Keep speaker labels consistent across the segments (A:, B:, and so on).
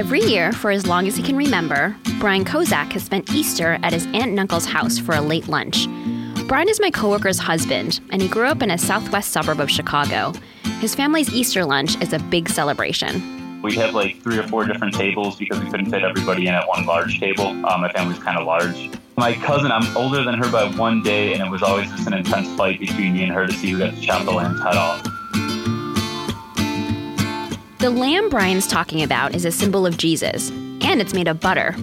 A: Every year, for as long as he can remember, Brian Kozak has spent Easter at his aunt and uncle's house for a late lunch. Brian is my coworker's husband, and he grew up in a southwest suburb of Chicago. His family's Easter lunch is a big celebration.
B: We have like three or four different tables because we couldn't fit everybody in at one large table. Um, my family's kind of large. My cousin, I'm older than her by one day, and it was always just an intense fight between me and her to see who got to chop the lamb's head off.
A: The lamb Brian's talking about is a symbol of Jesus, and it's made of butter.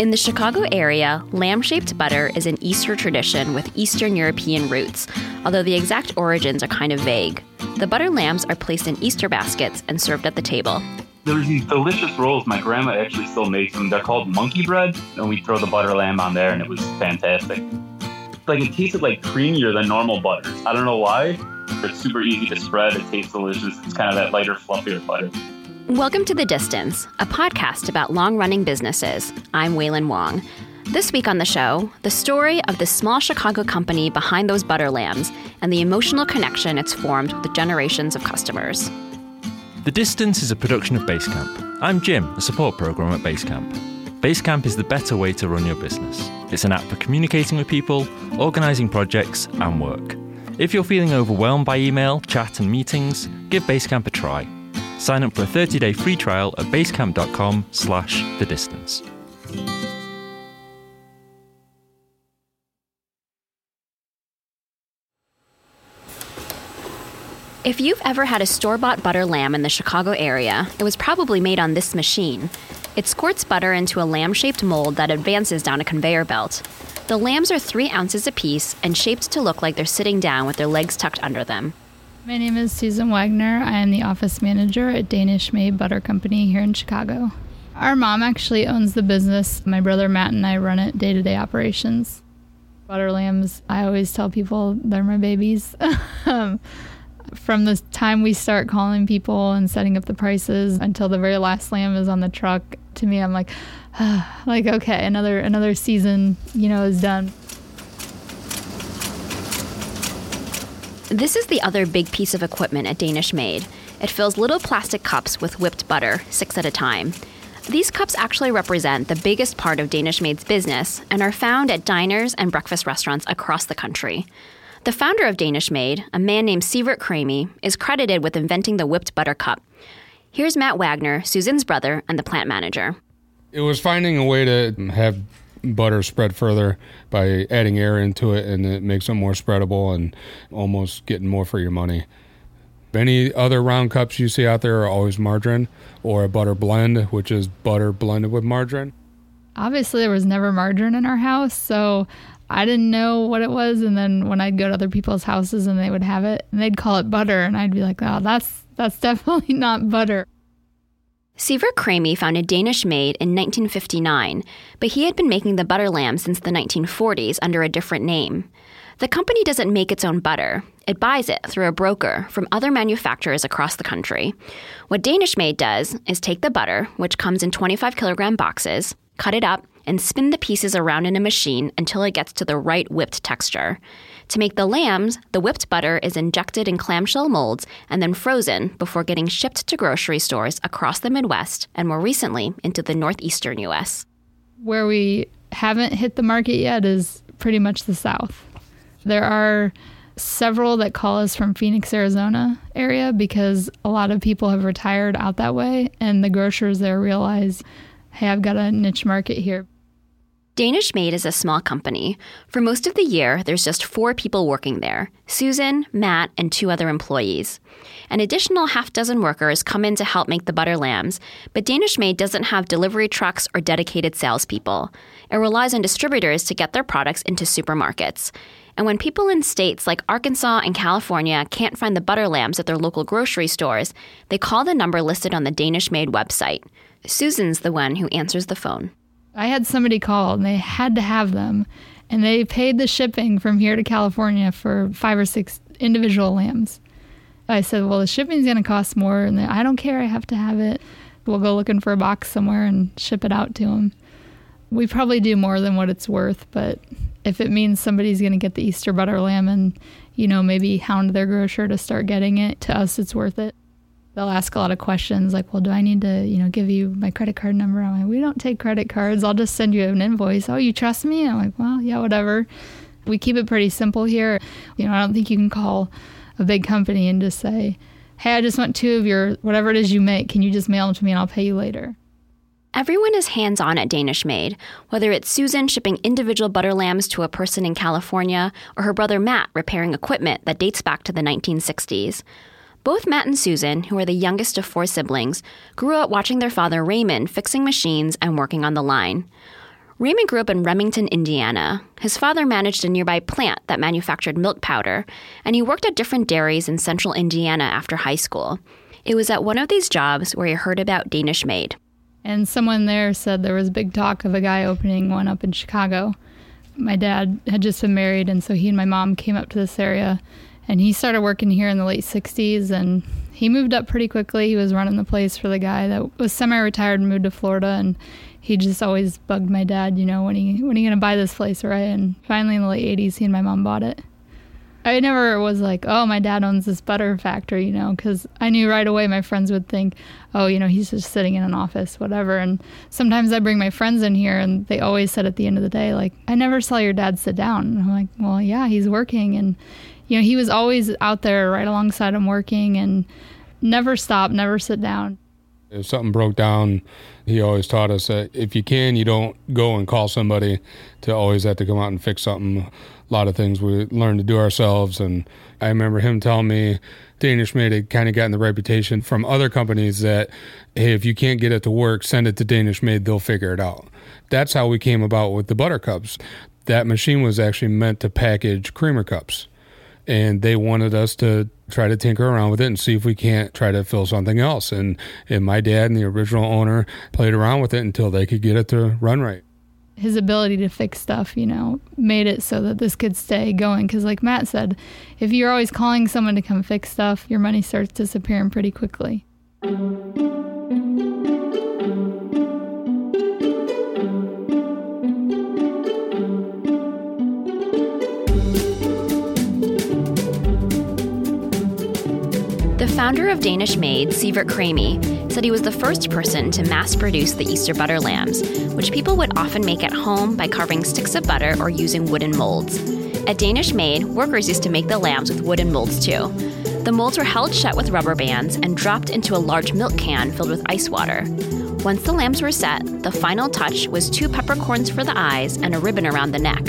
A: In the Chicago area, lamb shaped butter is an Easter tradition with Eastern European roots, although the exact origins are kind of vague. The butter lambs are placed in Easter baskets and served at the table.
B: There's these delicious rolls. My grandma actually still makes them. They're called monkey bread, and we throw the butter lamb on there, and it was fantastic. Like it tasted like creamier than normal butter. I don't know why, it's super easy to spread. It tastes delicious. It's kind of that lighter, fluffier butter.
A: Welcome to The Distance, a podcast about long running businesses. I'm Wailin Wong. This week on the show, the story of the small Chicago company behind those butter lambs and the emotional connection it's formed with generations of customers.
C: The Distance is a production of Basecamp. I'm Jim, a support program at Basecamp. Basecamp is the better way to run your business. It's an app for communicating with people, organizing projects, and work. If you're feeling overwhelmed by email, chat, and meetings, give Basecamp a try. Sign up for a 30-day free trial at basecamp.com slash the distance.
A: If you've ever had a store bought butter lamb in the Chicago area, it was probably made on this machine. It squirts butter into a lamb shaped mold that advances down a conveyor belt. The lambs are three ounces apiece and shaped to look like they're sitting down with their legs tucked under them.
D: My name is Susan Wagner. I am the office manager at Danish Maid Butter Company here in Chicago. Our mom actually owns the business. My brother Matt and I run it day to day operations. Butter lambs, I always tell people they're my babies. From the time we start calling people and setting up the prices until the very last lamb is on the truck, to me, I'm like, like okay, another another season, you know, is done.
A: This is the other big piece of equipment at Danish Maid. It fills little plastic cups with whipped butter, six at a time. These cups actually represent the biggest part of Danish Maid's business and are found at diners and breakfast restaurants across the country. The founder of Danish Maid, a man named Sivert Krami, is credited with inventing the whipped butter cup. Here's Matt Wagner, Susan's brother and the plant manager.
E: It was finding a way to have butter spread further by adding air into it, and it makes it more spreadable and almost getting more for your money. Any other round cups you see out there are always margarine or a butter blend, which is butter blended with margarine.
D: Obviously, there was never margarine in our house, so I didn't know what it was. And then when I'd go to other people's houses and they would have it, and they'd call it butter, and I'd be like, "Oh, that's that's definitely not butter."
A: Sivert Krami founded Danish Maid in 1959, but he had been making the butter lamb since the 1940s under a different name. The company doesn't make its own butter. It buys it through a broker from other manufacturers across the country. What Danish Maid does is take the butter, which comes in 25 kilogram boxes, cut it up, and spin the pieces around in a machine until it gets to the right whipped texture. To make the lambs, the whipped butter is injected in clamshell molds and then frozen before getting shipped to grocery stores across the Midwest and more recently into the northeastern U.S.
D: Where we haven't hit the market yet is pretty much the South. There are several that call us from Phoenix, Arizona area because a lot of people have retired out that way, and the grocers there realize, hey, I've got a niche market here.
A: Danish Maid is a small company. For most of the year, there's just four people working there Susan, Matt, and two other employees. An additional half dozen workers come in to help make the butter lambs, but Danish Maid doesn't have delivery trucks or dedicated salespeople. It relies on distributors to get their products into supermarkets. And when people in states like Arkansas and California can't find the butter lambs at their local grocery stores, they call the number listed on the Danish Maid website. Susan's the one who answers the phone.
D: I had somebody call and they had to have them, and they paid the shipping from here to California for five or six individual lambs. I said, Well, the shipping's going to cost more, and they, I don't care, I have to have it. We'll go looking for a box somewhere and ship it out to them. We probably do more than what it's worth, but if it means somebody's going to get the Easter butter lamb and, you know, maybe hound their grocer to start getting it, to us, it's worth it. They'll ask a lot of questions like, well, do I need to, you know, give you my credit card number? I'm like, we don't take credit cards. I'll just send you an invoice. Oh, you trust me? I'm like, well, yeah, whatever. We keep it pretty simple here. You know, I don't think you can call a big company and just say, hey, I just want two of your whatever it is you make. Can you just mail them to me and I'll pay you later?
A: Everyone is hands on at Danish Maid, whether it's Susan shipping individual butter lambs to a person in California or her brother Matt repairing equipment that dates back to the 1960s. Both Matt and Susan, who are the youngest of four siblings, grew up watching their father Raymond fixing machines and working on the line. Raymond grew up in Remington, Indiana. His father managed a nearby plant that manufactured milk powder, and he worked at different dairies in central Indiana after high school. It was at one of these jobs where he heard about Danish Maid.
D: And someone there said there was big talk of a guy opening one up in Chicago. My dad had just been married, and so he and my mom came up to this area and he started working here in the late 60s and he moved up pretty quickly. He was running the place for the guy that was semi-retired and moved to Florida and he just always bugged my dad, you know, when he when are you going to buy this place, right? And finally in the late 80s he and my mom bought it. I never was like, oh, my dad owns this butter factory, you know, because I knew right away my friends would think, oh, you know, he's just sitting in an office, whatever. And sometimes I bring my friends in here and they always said at the end of the day, like, I never saw your dad sit down. And I'm like, well, yeah, he's working. And you know, he was always out there right alongside him working and never stop, never sit down.
E: If something broke down, he always taught us that if you can, you don't go and call somebody to always have to come out and fix something. A lot of things we learned to do ourselves. And I remember him telling me Danish Maid had kind of gotten the reputation from other companies that, hey, if you can't get it to work, send it to Danish Maid, they'll figure it out. That's how we came about with the butter cups. That machine was actually meant to package creamer cups and they wanted us to try to tinker around with it and see if we can't try to fill something else. And, and my dad and the original owner played around with it until they could get it to run right.
D: His ability to fix stuff, you know, made it so that this could stay going. Because, like Matt said, if you're always calling someone to come fix stuff, your money starts disappearing pretty quickly.
A: Founder of Danish Maid, Sivert Cramy, said he was the first person to mass produce the Easter butter lambs, which people would often make at home by carving sticks of butter or using wooden molds. At Danish Maid, workers used to make the lambs with wooden molds too. The molds were held shut with rubber bands and dropped into a large milk can filled with ice water. Once the lambs were set, the final touch was two peppercorns for the eyes and a ribbon around the neck.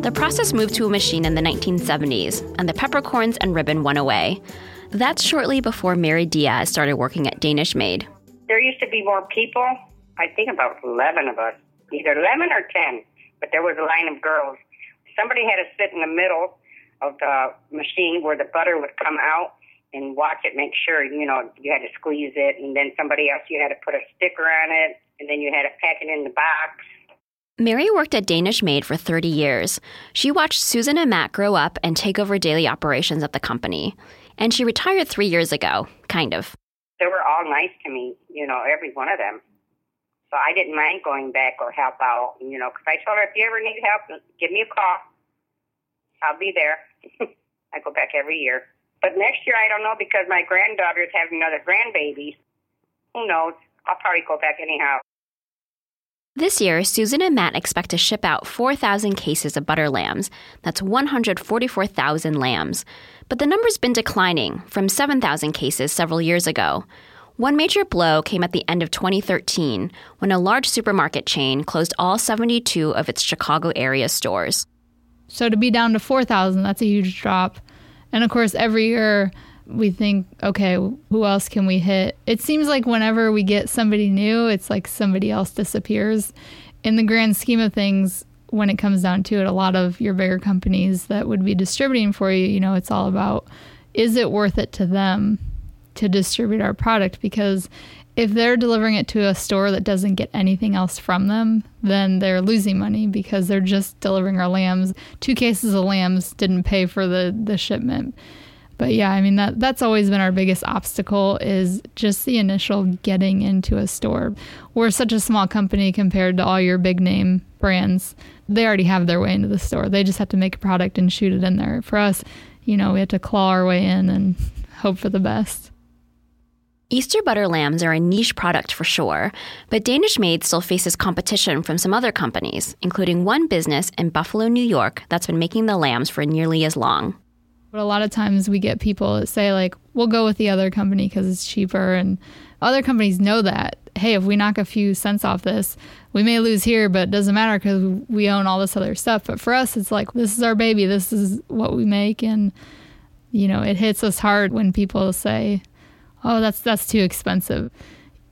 A: The process moved to a machine in the 1970s, and the peppercorns and ribbon went away. That's shortly before Mary Diaz started working at Danish Maid.
F: There used to be more people. I think about 11 of us, either 11 or 10, but there was a line of girls. Somebody had to sit in the middle of the machine where the butter would come out and watch it, make sure, you know, you had to squeeze it, and then somebody else, you had to put a sticker on it, and then you had to pack it in the box.
A: Mary worked at Danish Maid for 30 years. She watched Susan and Matt grow up and take over daily operations at the company and she retired three years ago, kind of.
F: They were all nice to me, you know, every one of them. So I didn't mind going back or help out, you know, because I told her if you ever need help, give me a call. I'll be there. I go back every year. But next year, I don't know because my granddaughter is having another grandbaby. Who knows? I'll probably go back anyhow.
A: This year, Susan and Matt expect to ship out 4,000 cases of butter lambs. That's 144,000 lambs. But the number's been declining from 7,000 cases several years ago. One major blow came at the end of 2013 when a large supermarket chain closed all 72 of its Chicago area stores.
D: So to be down to 4,000, that's a huge drop. And of course, every year we think, okay, who else can we hit? It seems like whenever we get somebody new, it's like somebody else disappears. In the grand scheme of things, when it comes down to it, a lot of your bigger companies that would be distributing for you, you know, it's all about is it worth it to them to distribute our product? Because if they're delivering it to a store that doesn't get anything else from them, then they're losing money because they're just delivering our lambs. Two cases of lambs didn't pay for the, the shipment. But yeah, I mean that that's always been our biggest obstacle is just the initial getting into a store. We're such a small company compared to all your big name brands they already have their way into the store. They just have to make a product and shoot it in there. For us, you know, we have to claw our way in and hope for the best.
A: Easter butter lambs are a niche product for sure, but Danish Maid still faces competition from some other companies, including one business in Buffalo, New York, that's been making the lambs for nearly as long.
D: But a lot of times we get people that say, like, we'll go with the other company because it's cheaper. And other companies know that. Hey, if we knock a few cents off this, we may lose here, but it doesn't matter because we own all this other stuff. But for us, it's like, this is our baby. This is what we make. And, you know, it hits us hard when people say, oh, that's that's too expensive.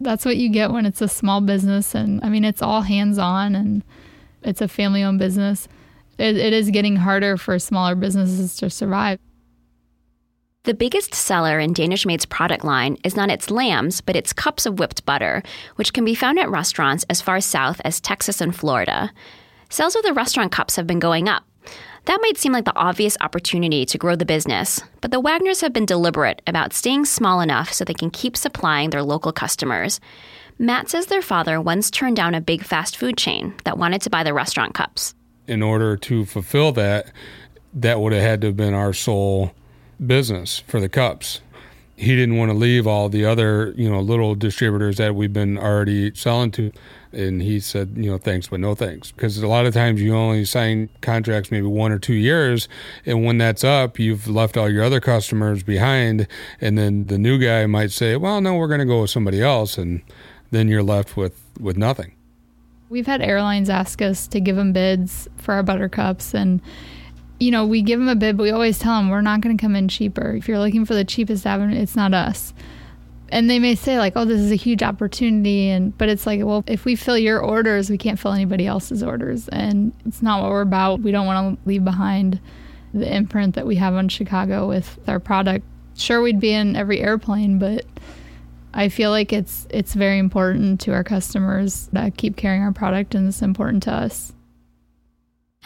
D: That's what you get when it's a small business, and I mean, it's all hands on, and it's a family owned business. It, it is getting harder for smaller businesses to survive.
A: The biggest seller in Danish Maid's product line is not its lambs, but its cups of whipped butter, which can be found at restaurants as far south as Texas and Florida. Sales of the restaurant cups have been going up, that might seem like the obvious opportunity to grow the business, but the Wagners have been deliberate about staying small enough so they can keep supplying their local customers. Matt says their father once turned down a big fast food chain that wanted to buy the restaurant cups.
E: In order to fulfill that, that would have had to have been our sole business for the cups. He didn't want to leave all the other, you know, little distributors that we've been already selling to and he said, you know, thanks, but no thanks. Because a lot of times you only sign contracts maybe one or two years. And when that's up, you've left all your other customers behind. And then the new guy might say, well, no, we're going to go with somebody else. And then you're left with, with nothing.
D: We've had airlines ask us to give them bids for our buttercups. And, you know, we give them a bid, but we always tell them we're not going to come in cheaper. If you're looking for the cheapest avenue, it's not us and they may say like oh this is a huge opportunity and but it's like well if we fill your orders we can't fill anybody else's orders and it's not what we're about we don't want to leave behind the imprint that we have on chicago with our product sure we'd be in every airplane but i feel like it's it's very important to our customers that keep carrying our product and it's important to us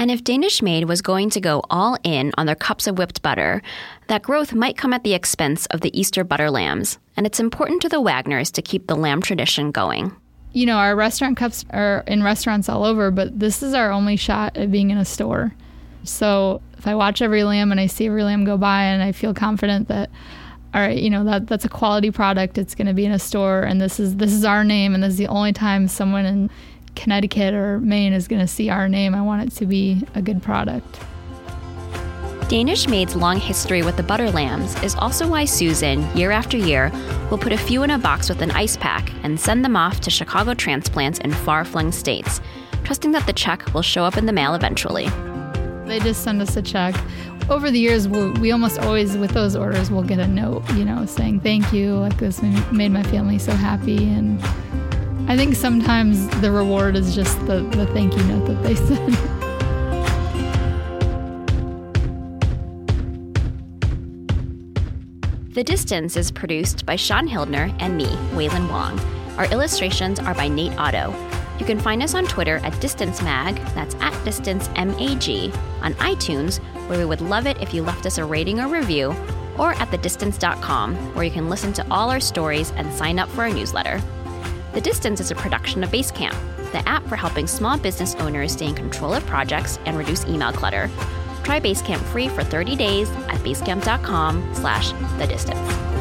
A: and if Danish Maid was going to go all in on their cups of whipped butter, that growth might come at the expense of the Easter butter lambs, and it's important to the Wagners to keep the lamb tradition going.
D: You know, our restaurant cups are in restaurants all over, but this is our only shot at being in a store. So if I watch every lamb and I see every lamb go by and I feel confident that all right, you know, that that's a quality product, it's going to be in a store and this is this is our name and this is the only time someone in Connecticut or Maine is going to see our name. I want it to be a good product.
A: Danish Maid's long history with the butter lambs is also why Susan, year after year, will put a few in a box with an ice pack and send them off to Chicago transplants in far flung states, trusting that the check will show up in the mail eventually.
D: They just send us a check. Over the years, we we almost always, with those orders, we'll get a note, you know, saying thank you, like this made my family so happy. And I think sometimes the reward is just the, the thank you note that they send.
A: The Distance is produced by Shaun Hildner and me, Wailin Wong. Our illustrations are by Nate Otto. You can find us on Twitter at Distance Mag, that's at Distance MAG, on iTunes, where we would love it if you left us a rating or review, or at thedistance.com, where you can listen to all our stories and sign up for our newsletter. The Distance is a production of Basecamp, the app for helping small business owners stay in control of projects and reduce email clutter. Try Basecamp free for 30 days at basecamp.com slash the distance.